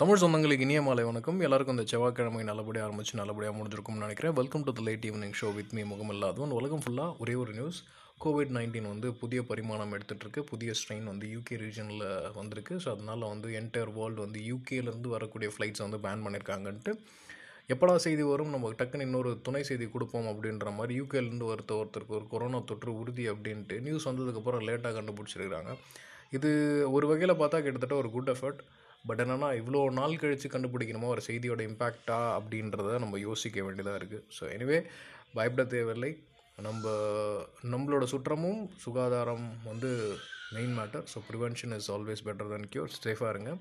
தமிழ் சொந்தங்களுக்கு இனிய மாலை வணக்கம். எல்லாருக்கும் இந்த செவ்வாய்க்கிழமை நல்லபடியாக ஆரம்பிச்சு நல்லபடியாக முடிஞ்சிருக்கும்னு நினைக்கிறேன். Welcome to the late evening show with me முகம் இல்லாதவன் உலகம் ஃபுல்லாக ஒரே ஒரு நியூஸ் கோவிட் நைன்டீன் வந்து புதிய பரிமாணம் எடுத்துகிட்ருக்கு புதிய ஸ்ட்ரெயின் வந்து யூகே ரீஜனில் வந்திருக்கு. ஸோ அதனால் வந்து என்டையர் வேர்ல்டு வந்து யூகேலேருந்து வரக்கூடிய ஃப்ளைட்ஸ் வந்து பேன் பண்ணியிருக்காங்கன்ட்டு எப்படா செய்தி வரும்? நம்ம டக்குன்னு இன்னொரு துணை செய்தி கொடுப்போம் அப்படின்ற மாதிரி யூகேலேருந்து ஒருத்த ஒருத்தருக்கு ஒரு கொரோனா தொற்று உறுதி அப்படின்ட்டு நியூஸ் வந்ததுக்கப்புறம் லேட்டாக கண்டுபிடிச்சிருக்கிறாங்க. இது ஒரு வகையில் பார்த்தா கிட்டத்தட்ட ஒரு குட் எஃபர்ட் பட் என்னென்னா இவ்வளோ நாள் கழித்து கண்டுபிடிக்கணுமா? ஒரு செய்தியோட இம்பேக்டா அப்படின்றத நம்ம யோசிக்க வேண்டியதாக இருக்குது ஸோ எனிவே பயப்பட தேவையில்லை. நம்ம நம்மளோட சுற்றமும் சுகாதாரம் வந்து main matter so prevention is always better than cure சேஃபாக இருங்க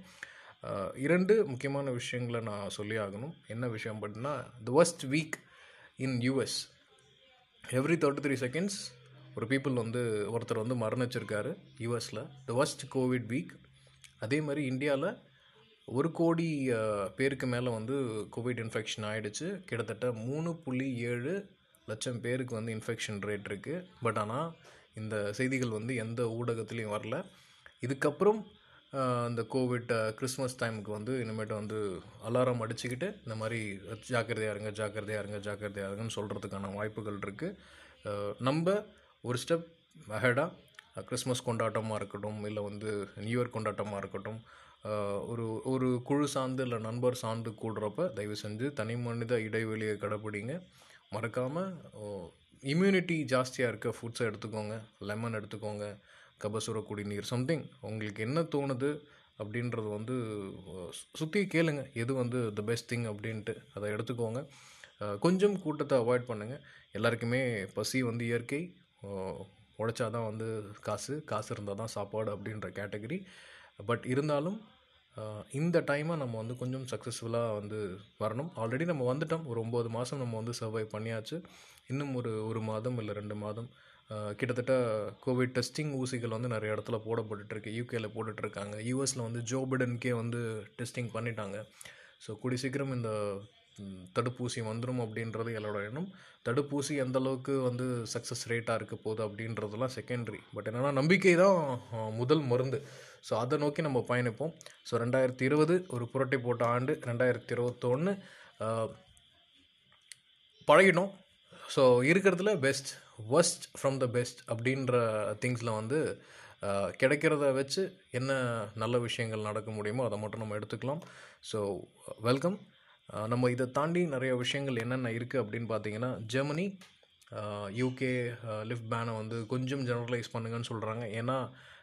இரண்டு முக்கியமான விஷயங்களை நான் சொல்லி ஆகணும். என்ன விஷயம் அப்படின்னா the worst week in US every thirty three seconds ஒரு பீப்புள் வந்து ஒருத்தர் வந்து மரணிச்சிருக்காரு யூஎஸில் த ஒஸ்ட் கோவிட் வீக் அதே மாதிரி இந்தியாவில் ஒரு கோடி பேருக்கு மேலே வந்து கோவிட் இன்ஃபெக்ஷன் ஆகிடுச்சு கிட்டத்தட்ட மூணு புள்ளி ஏழு லட்சம் பேருக்கு வந்து இன்ஃபெக்ஷன் ரேட் இருக்குது பட் ஆனால் இந்த செய்திகள் வந்து எந்த ஊடகத்துலேயும் வரல. இதுக்கப்புறம் இந்த கோவிட் கிறிஸ்மஸ் டைமுக்கு வந்து இனிமேட்டு வந்து அலாரம் அடிச்சுக்கிட்டு இந்த மாதிரி ஜாக்கிரதையாக இருங்க ஜாக்கிரதையாக இருங்க ஜாக்கிரதையாக இருங்கன்னு சொல்கிறதுக்கான வாய்ப்புகள் இருக்குது நம்ம ஒரு ஸ்டெப் அஹெடாக கிறிஸ்மஸ் கொண்டாட்டமாக இருக்கட்டும் இல்லை வந்து நியூ இயர் கொண்டாட்டமாக இருக்கட்டும் ஒரு ஒரு குழு சார்ந்து இல்லை நண்பர் சார்ந்து கூடுறப்ப தயவு செஞ்சு தனி மனித இடைவெளியை கடைப்பிடிங்க. மறக்காமல் இம்யூனிட்டி ஜாஸ்தியாக இருக்க ஃபுட்ஸை எடுத்துக்கோங்க லெமன் எடுத்துக்கோங்க கபசுர குடிநீர் சம்திங் உங்களுக்கு என்ன தோணுது அப்படின்றது வந்து சுற்றி கேளுங்க. எது வந்து த பெஸ்ட் திங் அப்படின்ட்டு அதை எடுத்துக்கோங்க. கொஞ்சம் கூட்டத்தை அவாய்ட் பண்ணுங்கள் எல்லாருக்குமே பசி வந்து இயற்கை. உழைச்சா தான் வந்து காசு காசு இருந்தால் தான் சாப்பாடு அப்படின்ற கேட்டகரி பட் இருந்தாலும் இந்த டைமை நம்ம வந்து கொஞ்சம் சக்ஸஸ்ஃபுல்லாக வந்து வரணும். ஆல்ரெடி நம்ம வந்துட்டோம். ஒரு ஒம்பது மாதம் நம்ம வந்து சர்வை பண்ணியாச்சு. இன்னும் ஒரு ஒரு மாதம் இல்லை ரெண்டு மாதம். கிட்டத்தட்ட கோவிட் டெஸ்டிங் ஊசிகள் வந்து நிறைய இடத்துல போடப்பட்டுருக்கு யூகேல போட்டுட்ருக்காங்க யூஎஸில் வந்து ஜோ பிடன்கே வந்து டெஸ்டிங் பண்ணிட்டாங்க. ஸோ கூடி சீக்கிரம் இந்த தடுப்பூசி வந்துடும் அப்படின்றது என்னோட எண்ணம். தடுப்பூசி எந்த அளவுக்கு வந்து சக்ஸஸ் ரேட்டாக இருக்க போகுது அப்படின்றதெல்லாம் செகண்டரி பட் என்னென்னா நம்பிக்கை தான் முதல் மருந்து. ஸோ அதை நோக்கி நம்ம பயணிப்போம். ஸோ ரெண்டாயிரத்தி இருபது ஒரு புரட்டி போட்ட ஆண்டு ரெண்டாயிரத்தி இருபத்தொன்று பழகிட்டோம் ஸோ இருக்கிறதுல best worst from the best அப்படின்ற திங்ஸில் வந்து கிடைக்கிறத வச்சு என்ன நல்ல விஷயங்கள் நடக்க முடியுமோ அதை மட்டும் நம்ம எடுத்துக்கலாம். ஸோ வெல்கம் நம்ம இதை தாண்டி நிறைய விஷயங்கள் என்னென்ன இருக்குது அப்படின்னு பார்த்தீங்கன்னா ஜெர்மனி யூகே லிஃப்ட் பேனை வந்து கொஞ்சம் ஜெனரலைஸ் பண்ணுங்கன்னு சொல்கிறாங்க ஏன்னா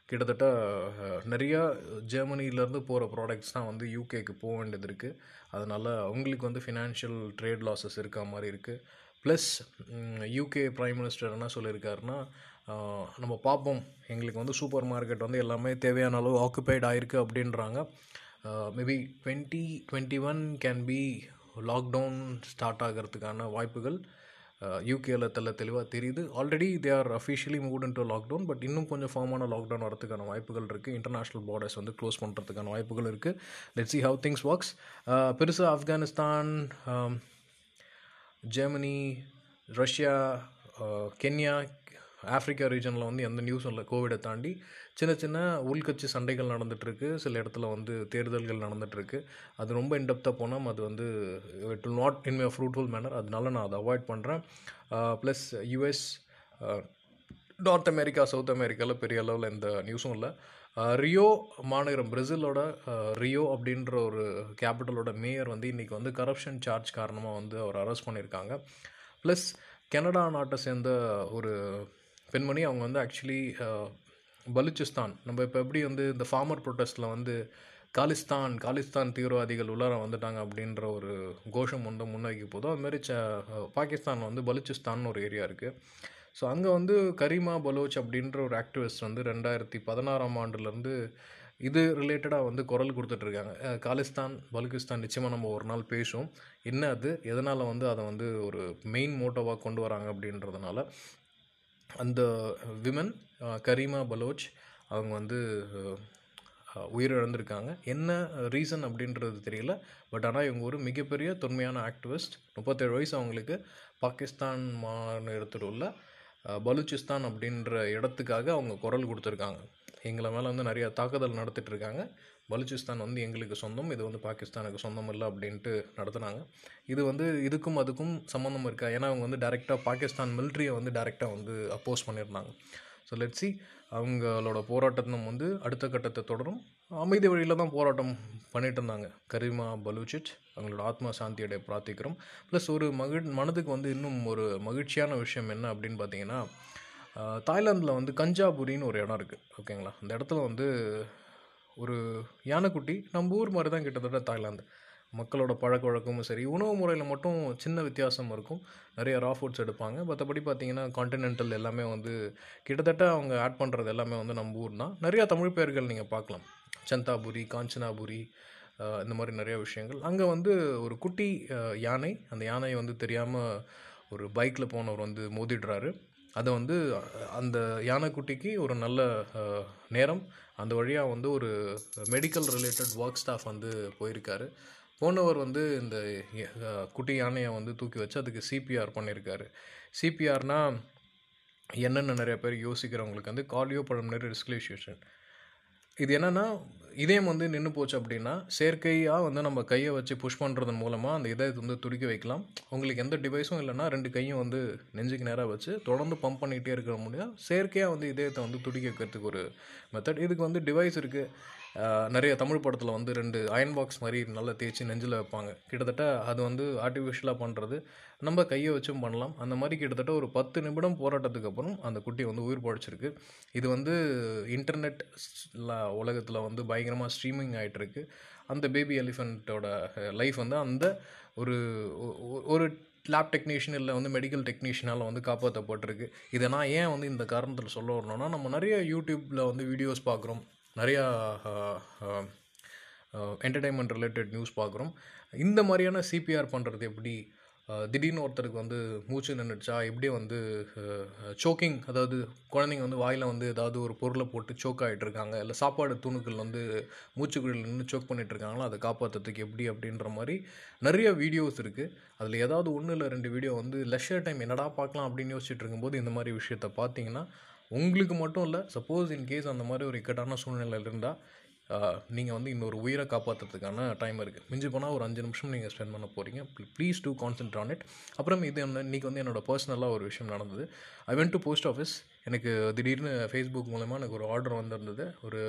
கிட்டத்தட்ட நிறையா ஜெர்மனிலேருந்து போகிற ப்ராடக்ட்ஸ் தான் வந்து யூகேக்கு போக வேண்டியது இருக்குது அதனால் அவங்களுக்கு வந்து ஃபினான்ஷியல் ட்ரேட் லாஸஸ் இருக்க மாதிரி இருக்குது ப்ளஸ் யூகே ப்ரைம் மினிஸ்டர் என்ன சொல்லியிருக்காருன்னா நம்ம பார்ப்போம். எங்களுக்கு வந்து சூப்பர் மார்க்கெட் வந்து எல்லாமே தேவையான அளவு ஆக்குபைட் ஆகிருக்கு அப்படின்றாங்க. Maybe twenty twenty one can be lockdown start ஆகிறதுக்கான வாய்ப்புகள். யூகேல தெல்ல தெளிவாக தெரியுது. Already they are officially move into lockdown but இன்னும் கொஞ்சம் ஃபார்மான லாக்டவுன் வரதுக்கான வாய்ப்புகள் இருக்குது இன்டர்நேஷ்னல் பார்டர்ஸ் வந்து க்ளோஸ் பண்ணுறதுக்கான வாய்ப்புகள் இருக்குது let see how things works பெருசாக ஆப்கானிஸ்தான் ஆம், ஜெர்மனி ரஷ்யா அஹ், கென்யா ஆஃப்ரிக்கா ரீஜனில் வந்து எந்த நியூஸும் இல்லை. கோவிடை தாண்டி சின்ன சின்ன உள்கட்சி சண்டைகள் நடந்துகிட்ருக்கு சில இடத்துல வந்து தேர்தல்கள் நடந்துகிட்ருக்கு அது ரொம்ப இன்டெப்த்தாக போனால் அது வந்து it will not in may fruitful manner அதனால நான் அதை அவாய்ட் பண்ணுறேன் plus US North America South அமெரிக்காவில் பெரிய அளவில் எந்த நியூஸும் இல்லை. ரியோ மாநகரம் பிரேசிலோட ரியோ அப்படின்ற ஒரு கேபிட்டலோட மேயர் வந்து இன்றைக்கி வந்து கரப்ஷன் சார்ஜ் காரணமாக வந்து அவர் அரெஸ்ட் பண்ணியிருக்காங்க. ப்ளஸ் கனடா நாட்டை சேர்ந்த ஒரு பெண்மணி அவங்க வந்து ஆக்சுவலி uh, பலுச்சிஸ்தான். நம்ம இப்போ எப்படி வந்து இந்த ஃபார்மர் ப்ரொட்டஸ்ட்டில் வந்து காலிஸ்தான் காலிஸ்தான் தீவிரவாதிகள் உள்ளார வந்துட்டாங்க அப்படின்ற ஒரு கோஷம் வந்து முன்வைக்க போதோ அதுமாரி ச பாகிஸ்தான் வந்து பலுச்சிஸ்தான் ஒரு ஏரியா இருக்குது ஸோ அங்கே வந்து கரீமா பலோச் அப்படின்ற ஒரு ஆக்டிவிஸ்ட் வந்து ரெண்டாயிரத்தி பதினாறாம் ஆண்டுலேருந்து இது ரிலேட்டடாக வந்து குரல் கொடுத்துட்ருக்காங்க காலிஸ்தான் பலுகிஸ்தான் நிச்சயமாக நம்ம ஒரு நாள் பேசுவோம். என்ன அது? எதனால் வந்து அதை வந்து ஒரு மெயின் மோட்டோவாக கொண்டு வராங்க அப்படின்றதுனால. அந்த விமன் கரீமா பலோச் அவங்க வந்து உயிரிழந்திருக்காங்க. என்ன ரீசன் அப்படின்றது தெரியல. பட் ஆனால் இவங்க ஒரு மிகப்பெரிய தொன்மையான ஆக்டிவிஸ்ட் முப்பத்தேழு வயசு அவங்களுக்கு பாகிஸ்தான் மாநிலத்தில் உள்ள பலூச்சிஸ்தான் அப்படின்ற இடத்துக்காக அவங்க குரல் கொடுத்துருக்காங்க. எங்களை மேலே வந்து நிறையா தாக்குதல் நடத்திட்டு இருக்காங்க. பலுச்சிஸ்தான் வந்து எங்களுக்கு சொந்தம் இது வந்து பாகிஸ்தானுக்கு சொந்தம் இல்லை அப்படின்ட்டு நடத்துனாங்க. இது வந்து இதுக்கும் அதுக்கும் சம்மந்தம் இருக்கா? ஏன்னா அவங்க வந்து டேரெக்டாக பாகிஸ்தான் மிலிட்ரியை வந்து டேரெக்டாக வந்து அப்போஸ் பண்ணியிருந்தாங்க ஸோ லெட்ஸி அவங்களோட போராட்டத்தினம் வந்து அடுத்த கட்டத்தை தொடரும். அமைதி வழியில் தான் போராட்டம் பண்ணிட்டு இருந்தாங்க. கரிமா பலூச்சிட் அவங்களோட ஆத்மா சாந்தியடைய பிரார்த்திக்கிறோம். ப்ளஸ் ஒரு மகிழ் மனதுக்கு வந்து இன்னும் ஒரு மகிழ்ச்சியான விஷயம் என்ன அப்படின்னு பார்த்தீங்கன்னா தாய்லாந்தில் வந்து கஞ்சாபுரின்னு ஒரு இடம் இருக்குது ஓகேங்களா? அந்த இடத்துல வந்து ஒரு யானைக்குட்டி நம்ம ஊர் மாதிரி தான் கிட்டத்தட்ட தாய்லாந்து. மக்களோட பழக்க வழக்கமும் சரி உணவு முறையில் மட்டும் சின்ன வித்தியாசம் இருக்கும். நிறைய ரா ஃபுட்ஸ் எடுப்பாங்க. மற்றபடி பார்த்திங்கன்னா காண்டினென்டல் எல்லாமே வந்து கிட்டத்தட்ட அவங்க ஆட் பண்ணுறது எல்லாமே வந்து நம்ம ஊர் தான் நிறையா தமிழ் பெயர்கள் நீங்கள் பார்க்கலாம். சந்தாபுரி காஞ்சனாபுரி இந்த மாதிரி நிறையா விஷயங்கள். அங்கே வந்து ஒரு குட்டி யானை அந்த யானையை வந்து தெரியாமல் ஒரு பைக்கில் போனவர் வந்து மோதிடுறாரு. அதை வந்து அந்த யானைக்குட்டிக்கு ஒரு நல்ல நேரம் அந்த வழியாக வந்து ஒரு மெடிக்கல் ரிலேட்டட் ஒர்க் ஸ்டாஃப் வந்து போயிருக்காரு. போனவர் வந்து இந்த குட்டி யானையை வந்து தூக்கி வச்சு அதுக்கு சிபிஆர் பண்ணியிருக்காரு சிபிஆர்னால் என்னென்ன நிறைய பேர் யோசிக்கிறவங்களுக்கு வந்து கார்டியோ பழமினரி ரெஸ்குலேஷன் இது என்னென்னா இதயம் வந்து நின்று போச்சு அப்படின்னா செயற்கையாக வந்து நம்ம கையை வச்சு புஷ் பண்ணுறதன் மூலமாக அந்த இதயத்தை வந்து துடிக்க வைக்கலாம். உங்களுக்கு எந்த டிவைஸும் இல்லைன்னா ரெண்டு கையும் வந்து நெஞ்சுக்கு நேராக வச்சு தொடர்ந்து பம்ப் பண்ணிகிட்டே இருக்க முடியாது செயற்கையாக வந்து இதயத்தை வந்து துடிக்க வைக்கிறதுக்கு ஒரு மெத்தட் இதுக்கு வந்து டிவைஸ் இருக்குது நிறைய தமிழ் படத்தில் வந்து ரெண்டு அயன் பாக்ஸ் மாதிரி நல்லா தேய்ச்சி நெஞ்சில் வைப்பாங்க. கிட்டத்தட்ட அது வந்து ஆர்டிஃபிஷியலாக பண்ணுறது நம்ம கையை வச்சும் பண்ணலாம். அந்த மாதிரி கிட்டத்தட்ட ஒரு பத்து நிமிடம் போராட்டத்துக்கு அப்புறம் அந்த குட்டி வந்து உயிர் பழைச்சிருக்கு இது வந்து இன்டர்நெட் உலகத்தில் வந்து பயங்கரமாக ஸ்ட்ரீமிங் ஆகிட்டுருக்கு அந்த பேபி எலிஃபெண்ட்டோட லைஃப் வந்து அந்த ஒரு ஒரு லேப் டெக்னீஷியன் இல்லை வந்து மெடிக்கல் டெக்னீஷியனால் வந்து காப்பாற்றப்பட்டிருக்கு இதை நான் ஏன் வந்து இந்த காரணத்தில் சொல்ல வரணும்னா நம்ம நிறைய யூடியூப்பில் வந்து வீடியோஸ் பார்க்குறோம் நிறையா என்டர்டைன்மெண்ட் ரிலேட்டட் நியூஸ் பார்க்குறோம். இந்த மாதிரியான சிபிஆர் பண்ணுறது எப்படி? திடீர்னு ஒருத்தருக்கு வந்து மூச்சு நின்றுச்சா எப்படி வந்து சோக்கிங் அதாவது குழந்தைங்க வந்து வாயில் வந்து ஏதாவது ஒரு பொருளை போட்டு சோக் இருக்காங்க இல்லை சாப்பாடு தூணுக்கள் வந்து மூச்சுக்குழியில் நின்று சோக் பண்ணிகிட்ருக்காங்களோ அதை காப்பாற்றுறதுக்கு எப்படி? அப்படின்ற மாதிரி நிறைய வீடியோஸ் இருக்குது அதில் ஏதாவது ஒன்று இல்லை ரெண்டு வீடியோ வந்து லெஷர் டைம் என்னடா பார்க்கலாம்? அப்படின்னு யோசிச்சுட்டு இருக்கும்போது இந்த மாதிரி விஷயத்த பார்த்தீங்கன்னா உங்களுக்கு மட்டும் இல்லை சப்போஸ் இன் கேஸ் அந்த மாதிரி ஒரு இக்கட்டான சூழ்நிலையில் இருந்தால் நீங்கள் வந்து இன்னொரு உயிரை காப்பாற்றுறதுக்கான டைம் இருக்குது மிஞ்சி போனால் ஒரு அஞ்சு நிமிஷம் நீங்கள் ஸ்பெண்ட் பண்ண போகிறீங்க please do consent on it அப்புறம் இது என்ன இன்றைக்கி வந்து என்னோட பர்சனலாக ஒரு விஷயம் நடந்தது. I went to post office எனக்கு திடீர்னு ஃபேஸ்புக் மூலமாக எனக்கு ஒரு ஆர்டர் வந்திருந்தது. ஒரு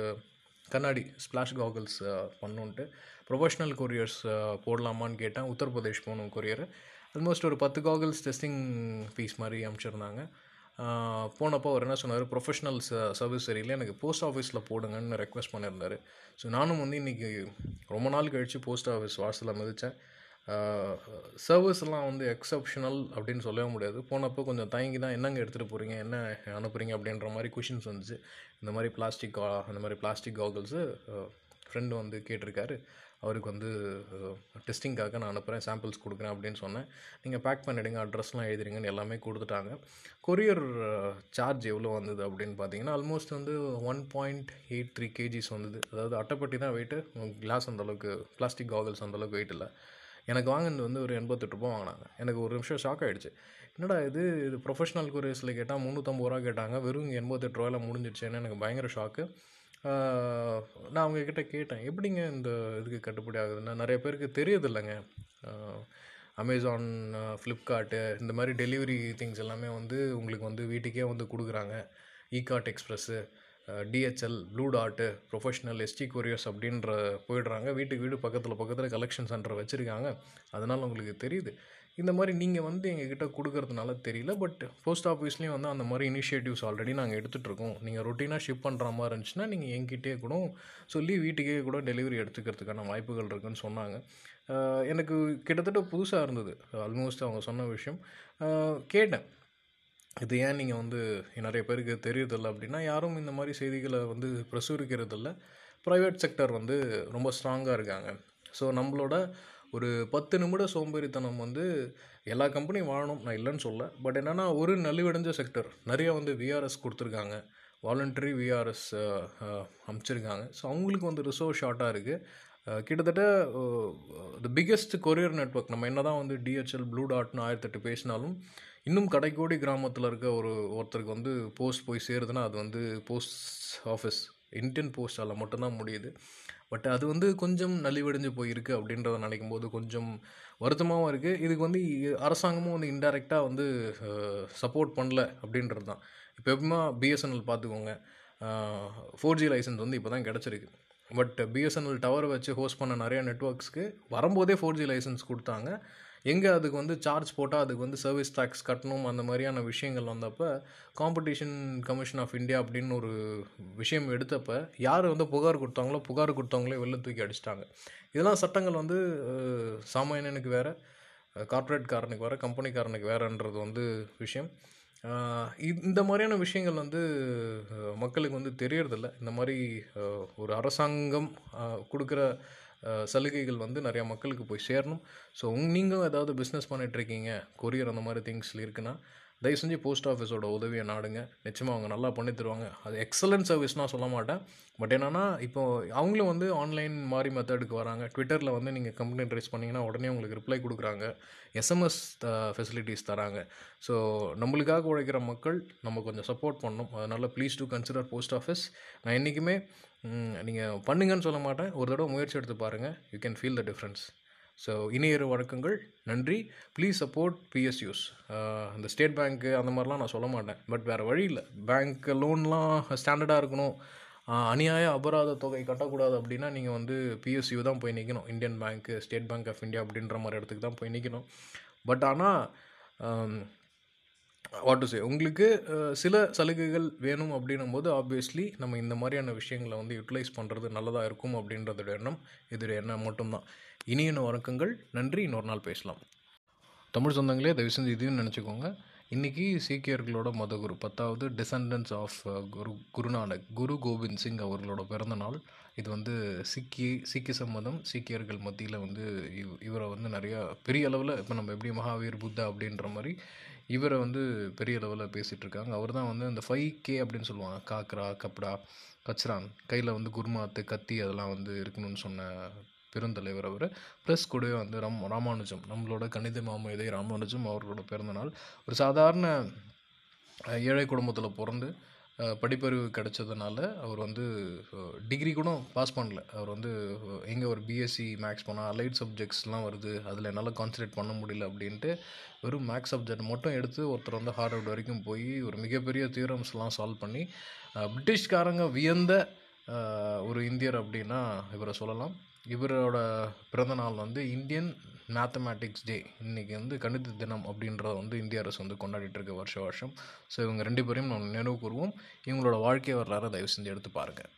கண்ணாடி ஸ்ப்ளாஷ் காகல்ஸ் பண்ணுன்ட்டு. ப்ரொஃபஷ்னல் கொரியர்ஸ் போடலாமான்னு கேட்டேன். உத்தரப்பிரதேஷ் போகணும் கொரியர் ஆல்மோஸ்ட் ஒரு பத்து காகல்ஸ் டெஸ்டிங் ஃபீஸ் மாதிரி அனுப்பிச்சிருந்தாங்க போனப்போ அவர் என்ன சொன்னார்? ப்ரொஃபஷனல் சர்வீஸ் சரியில்லை. எனக்கு போஸ்ட் ஆஃபீஸில் போடுங்கன்னு ரெக்வஸ்ட் பண்ணியிருந்தார். ஸோ நானும் வந்து இன்றைக்கி ரொம்ப நாள் கழித்து போஸ்ட் ஆஃபீஸ் வாசலில் மிதித்தேன் சர்வீஸ்லாம் வந்து எக்ஸப்ஷனல் அப்படின்னு சொல்லவே முடியாது. போனப்போ கொஞ்சம் தயங்கி தான் என்னங்க எடுத்துகிட்டு போகிறீங்க என்ன அனுப்புகிறீங்க அப்படின்ற மாதிரி கொஷின்ஸ் வந்துச்சு. இந்த மாதிரி பிளாஸ்டிக் அந்த மாதிரி பிளாஸ்டிக் காகல்ஸு ஃப்ரெண்டு வந்து கேட்டிருக்காரு. அவருக்கு வந்து டெஸ்டிங்காக நான் அனுப்புகிறேன் சாம்பிள்ஸ் கொடுக்குறேன் அப்படின்னு சொன்னேன். நீங்கள் பேக் பண்ணிவிடுங்க அட்ரஸ்லாம் எழுதிடுங்கன்னு எல்லாமே கொடுத்துட்டாங்க. கொரியர் சார்ஜ் எவ்வளோ வந்தது அப்படின்னு பார்த்தீங்கன்னா ஆல்மோஸ்ட் வந்து one point eight three kgs வந்தது. அதாவது அட்டைப்பட்டி தான் வெயிட்டு கிளாஸ் அந்தளவுக்கு பிளாஸ்டிக் காகல்ஸ் அந்தளவுக்கு வெயிட் இல்லை. எனக்கு வாங்கினது வந்து ஒரு எண்பத்தெட்டு ரூபா வாங்கினாங்க. எனக்கு ஒரு நிமிஷம் ஷாக் ஆகிடுச்சு என்னடா இது? இது ப்ரொஃபஷனல் கொரியர்ஸில் கேட்டால் முந்நூற்றம்பது ரூபா கேட்டாங்க. வெறும் எண்பத்தெட்டு ரூபாயில் முடிஞ்சிடுச்சேன்னு எனக்கு பயங்கர ஷாக்கு நான் அவங்கக்கிட்ட கேட்டேன். எப்படிங்க இந்த இதுக்கு கட்டுப்படி ஆகுதுன்னா நிறைய பேருக்கு தெரியுதில்லைங்க. அமேசான் ஃப்ளிப்கார்ட்டு இந்த மாதிரி டெலிவரி திங்ஸ் எல்லாமே வந்து உங்களுக்கு வந்து வீட்டுக்கே வந்து கொடுக்குறாங்க. இகார்ட் எக்ஸ்ப்ரெஸ்ஸு டிஹெச்எல் ப்ளூ டாட்டு ப்ரொஃபஷ்னல் எஸ்டி கொரியர்ஸ் அப்படின்ற போயிடுறாங்க. வீட்டுக்கு வீடு பக்கத்தில் பக்கத்தில் கலெக்ஷன் சென்டர் வச்சுருக்காங்க. அதனால் உங்களுக்கு தெரியுது. இந்த மாதிரி நீங்கள் வந்து எங்ககிட்ட கொடுக்குறதுனால தெரியல பட் போஸ்ட் ஆஃபீஸ்லேயும் வந்து அந்த மாதிரி இனிஷியேட்டிவ்ஸ் ஆல்ரெடி நாங்கள் எடுத்துகிட்ருக்கோம் நீங்கள் ரொட்டீனாக ஷிப் பண்ணுற மாதிரி இருந்துச்சுன்னா நீங்கள் எங்கிட்டே கூட சொல்லி வீட்டுக்கே கூட டெலிவரி எடுத்துக்கிறதுக்கான வாய்ப்புகள் இருக்குதுன்னு சொன்னாங்க. எனக்கு கிட்டத்தட்ட புதுசாக இருந்தது ஆல்மோஸ்ட் அவங்க சொன்ன விஷயம். கேட்டேன். இது ஏன் நீங்கள் வந்து நிறைய பேருக்கு தெரியறதில்ல அப்படின்னா யாரும் இந்த மாதிரி செய்திகளை வந்து பிரசுரிக்கிறதில்ல. ப்ரைவேட் செக்டர் வந்து ரொம்ப ஸ்ட்ராங்காக இருக்காங்க. ஸோ நம்மளோட ஒரு பத்து நிமிட சோம்பேறித்தனம் வந்து எல்லா கம்பெனியும் வாழணும். நான் இல்லைன்னு சொல்ல. பட் என்னென்னா ஒரு நலிவடைஞ்ச செக்டர் நிறையா வந்து விஆர்எஸ் கொடுத்துருக்காங்க. வாலண்டரி விஆர்எஸ் அமைச்சிருக்காங்க. ஸோ அவங்களுக்கு வந்து ரிசோர்ஸ் ஷார்ட்டாக இருக்குது கிட்டத்தட்ட த பிக்கெஸ்ட் கொரியர் நெட்ஒர்க் நம்ம என்ன தான் வந்து டிஹெச்எல் ப்ளூ டாட்னு ஆயிரத்தெட்டு பேசினாலும் இன்னும் கடைக்கோடி கிராமத்தில் இருக்க ஒரு ஒருத்தருக்கு வந்து போஸ்ட் போய் சேருதுன்னா அது வந்து போஸ்ட் ஆஃபீஸ் இந்தியன் போஸ்டால் மட்டும்தான் முடியுது. பட் அது வந்து கொஞ்சம் நலிவடைஞ்சு போயிருக்கு அப்படின்றத நினைக்கும் போது கொஞ்சம் வருத்தமாகவும் இருக்குது இதுக்கு வந்து அரசாங்கமும் வந்து இன்டெரக்டாக வந்து சப்போர்ட் பண்ணல அப்படின்றது தான். இப்போ எப்படிமா பிஎஸ்என்எல் பார்த்துக்கோங்க. ஃபோர் ஜி லைசன்ஸ் வந்து இப்போ தான் கிடச்சிருக்கு பட் பிஎஸ்என்எல் டவர் வச்சு ஹோஸ்ட் பண்ண நிறையா நெட்ஒர்க்ஸ்க்கு வரும்போதே ஃபோர் ஜி லைசன்ஸ் கொடுத்தாங்க. எங்கே அதுக்கு வந்து சார்ஜ் போட்டால் அதுக்கு வந்து சர்வீஸ் டேக்ஸ் கட்டணும் அந்த மாதிரியான விஷயங்கள் வந்தப்போ காம்படிஷன் கமிஷன் ஆஃப் இந்தியா அப்படின்னு ஒரு விஷயம் எடுத்தப்போ யார் வந்து புகார் கொடுத்தாங்களோ புகார் கொடுத்தவங்களே வெளில தூக்கி அடிச்சிட்டாங்க. இதெல்லாம் சட்டங்கள் வந்து சாமானியனுக்கு வேறு கார்ப்பரேட்காரனுக்கு வேறு கம்பெனிக்காரனுக்கு வேறுன்றது வந்து விஷயம். இந்த மாதிரியான விஷயங்கள் வந்து மக்களுக்கு வந்து தெரியறதில்ல. இந்த மாதிரி ஒரு அரசாங்கம் கொடுக்குற சலுகைகள் வந்து நிறையா மக்களுக்கு போய் சேரணும். ஸோ உங் நீங்கள் ஏதாவது பிஸ்னஸ் பண்ணிகிட்ருக்கீங்க கொரியர் அந்த மாதிரி திங்ஸில் இருக்குன்னா தயவு செஞ்சு போஸ்ட் ஆஃபீஸோட உதவியை நாடுங்க. நிச்சயமாக அவங்க நல்லா பண்ணி தருவாங்க. அது எக்ஸலன்ட் சர்வீஸ்னால் சொல்ல மாட்டேன். பட் என்னென்னா இப்போ அவங்களும் வந்து ஆன்லைன் மாதிரி மெத்தடுக்கு வராங்க. ட்விட்டரில் வந்து நீங்கள் கம்ப்ளைண்ட் ரைஸ் பண்ணிங்கன்னா உடனே உங்களுக்கு ரிப்ளை கொடுக்குறாங்க. எஸ்எம்எஸ் ஃபெசிலிட்டிஸ் தராங்க. ஸோ நம்மளுக்காக உழைக்கிற மக்கள் நம்ம கொஞ்சம் சப்போர்ட் பண்ணணும். அதனால் please do consider post office நான் என்றைக்குமே நீங்கள் பண்ணுங்கன்னு சொல்ல மாட்டேன். ஒரு தடவை முயற்சி எடுத்து பாருங்கள் you can feel the difference so இனியரு வழக்கங்கள் நன்றி. ப்ளீஸ் சப்போர்ட் பிஎஸ்யூஸ் இந்த ஸ்டேட் பேங்க்கு அந்த மாதிரிலாம் நான் சொல்ல மாட்டேன். பட் வேறு வழி இல்லை. பேங்க் லோன்லாம் ஸ்டாண்டர்டாக இருக்கணும். அநியாய அபராத தொகை கட்டக்கூடாது அப்படின்னா நீங்கள் வந்து பிஎஸ்யூ தான் போய் நிற்கணும் இந்தியன் பேங்க்கு ஸ்டேட் பேங்க் ஆஃப் இந்தியா அப்படின்ற மாதிரி இடத்துக்கு தான் போய் நிற்கணும் பட் ஆனால் வாட் டு சே உங்களுக்கு சில சலுகைகள் வேணும் அப்படின்னும் போது ஆப்வியஸ்லி நம்ம இந்த மாதிரியான விஷயங்களை வந்து யூட்டிலைஸ் பண்ணுறது நல்லதாக இருக்கும் அப்படின்றதோட எண்ணம் இது எண்ணம் மட்டும்தான். இனிய வணக்கங்கள் நன்றி. இன்னொரு நாள் பேசலாம். தமிழ் சொந்தங்களே தயவு செஞ்சு இதையும் நினச்சிக்கோங்க. இன்றைக்கி சீக்கியர்களோட மதகுரு பத்தாவது டிசண்டன்ஸ் ஆஃப் குரு குருநானக் குரு கோவிந்த் சிங் அவர்களோட பிறந்த நாள். இது வந்து சீக்கிய சீக்கிய சம்மதம் சீக்கியர்கள் மத்தியில் வந்து இவ் இவரை வந்து நிறையா பெரிய அளவில் இப்போ நம்ம எப்படி மகாவீர் புத்தா அப்படின்ற மாதிரி இவரை வந்து பெரிய லெவலில் பேசிகிட்டு இருக்காங்க அவர் தான் வந்து அந்த ஃபைவ் கே அப்படின்னு சொல்லுவாங்க. காக்ரா கப்டா கச்ரான். கையில் வந்து குர்மாத்து கத்தி அதெல்லாம் வந்து இருக்கணும்னு சொன்ன பெருந்தலைவர் அவர். ப்ளஸ் கூடவே வந்து ரம் ராமானுஜம். நம்மளோட கணித மாமேதை ராமானுஜம் அவர்களோட பிறந்தநாள் ஒரு சாதாரண ஏழை குடும்பத்தில் பிறந்து படிப்பறிவு கிடைச்சதுனால அவர் வந்து டிகிரி கூட பாஸ் பண்ணல. அவர் வந்து எங்கே ஒரு பிஎஸ்சி மேக்ஸ் போனால் அலைட் சப்ஜெக்ட்ஸ்லாம் வருது. அதில் என்னால் கான்சன்ட்ரேட் பண்ண முடியல அப்படின்ட்டு வெறும் மேக்ஸ் சப்ஜெக்ட் மட்டும் எடுத்து ஒருத்தர் வந்து ஹார்வர்ட் வரைக்கும் போய் ஒரு மிகப்பெரிய தியரம்ஸ்லாம் சால்வ் பண்ணி பிரிட்டிஷ்காரங்க வியந்த ஒரு இந்தியர் அப்படின்னா இவரை சொல்லலாம். இவரோட பிறந்த நாள் வந்து இந்தியன் மேத்தமேட்டிக்ஸ் டே இன்றைக்கி வந்து கணித தினம் அப்படின்றத வந்து இந்திய அரசு வந்து கொண்டாடிட்டு இருக்க வருஷம் வருஷம். ஸோ இவங்க ரெண்டு பேரையும் நம்ம நினைவு கூறுவோம் இவங்களோட வாழ்க்கை வரலாறு தயவு செஞ்சு எடுத்து பாருங்கள்